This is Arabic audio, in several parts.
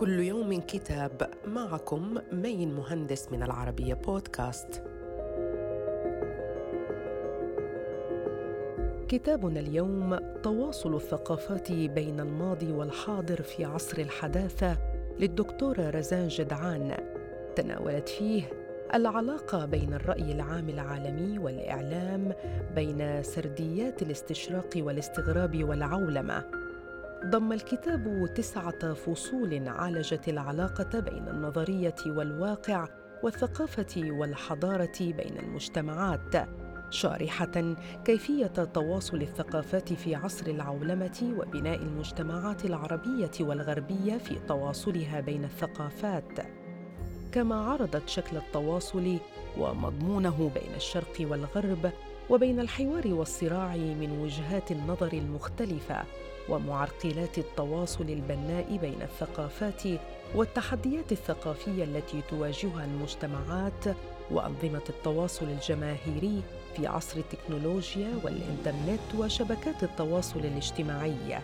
كل يوم كتاب معكم مين مهندس من العربية بودكاست. كتابنا اليوم تواصل الثقافات بين الماضي والحاضر في عصر الحداثة للدكتورة رزان جدعان تناولت فيه العلاقة بين الرأي العام العالمي والإعلام بين سرديات الاستشراق والاستغراب والعولمة ضم الكتاب تسعة فصول عالجت العلاقة بين النظرية والواقع والثقافة والحضارة بين المجتمعات شارحة كيفية تواصل الثقافات في عصر العولمة وبناء المجتمعات العربية والغربية في تواصلها بين الثقافات. كما عرضت شكل التواصل ومضمونه بين الشرق والغرب وبين الحوار والصراع من وجهات النظر المختلفة ومعرقلات التواصل البناء بين الثقافات والتحديات الثقافية التي تواجهها المجتمعات وأنظمة التواصل الجماهيري في عصر التكنولوجيا والإنترنت وشبكات التواصل الاجتماعي.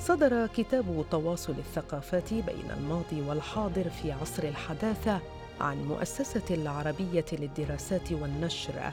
صدر كتاب تواصل الثقافات بين الماضي والحاضر في عصر الحداثة عن مؤسسة العربية للدراسات والنشر.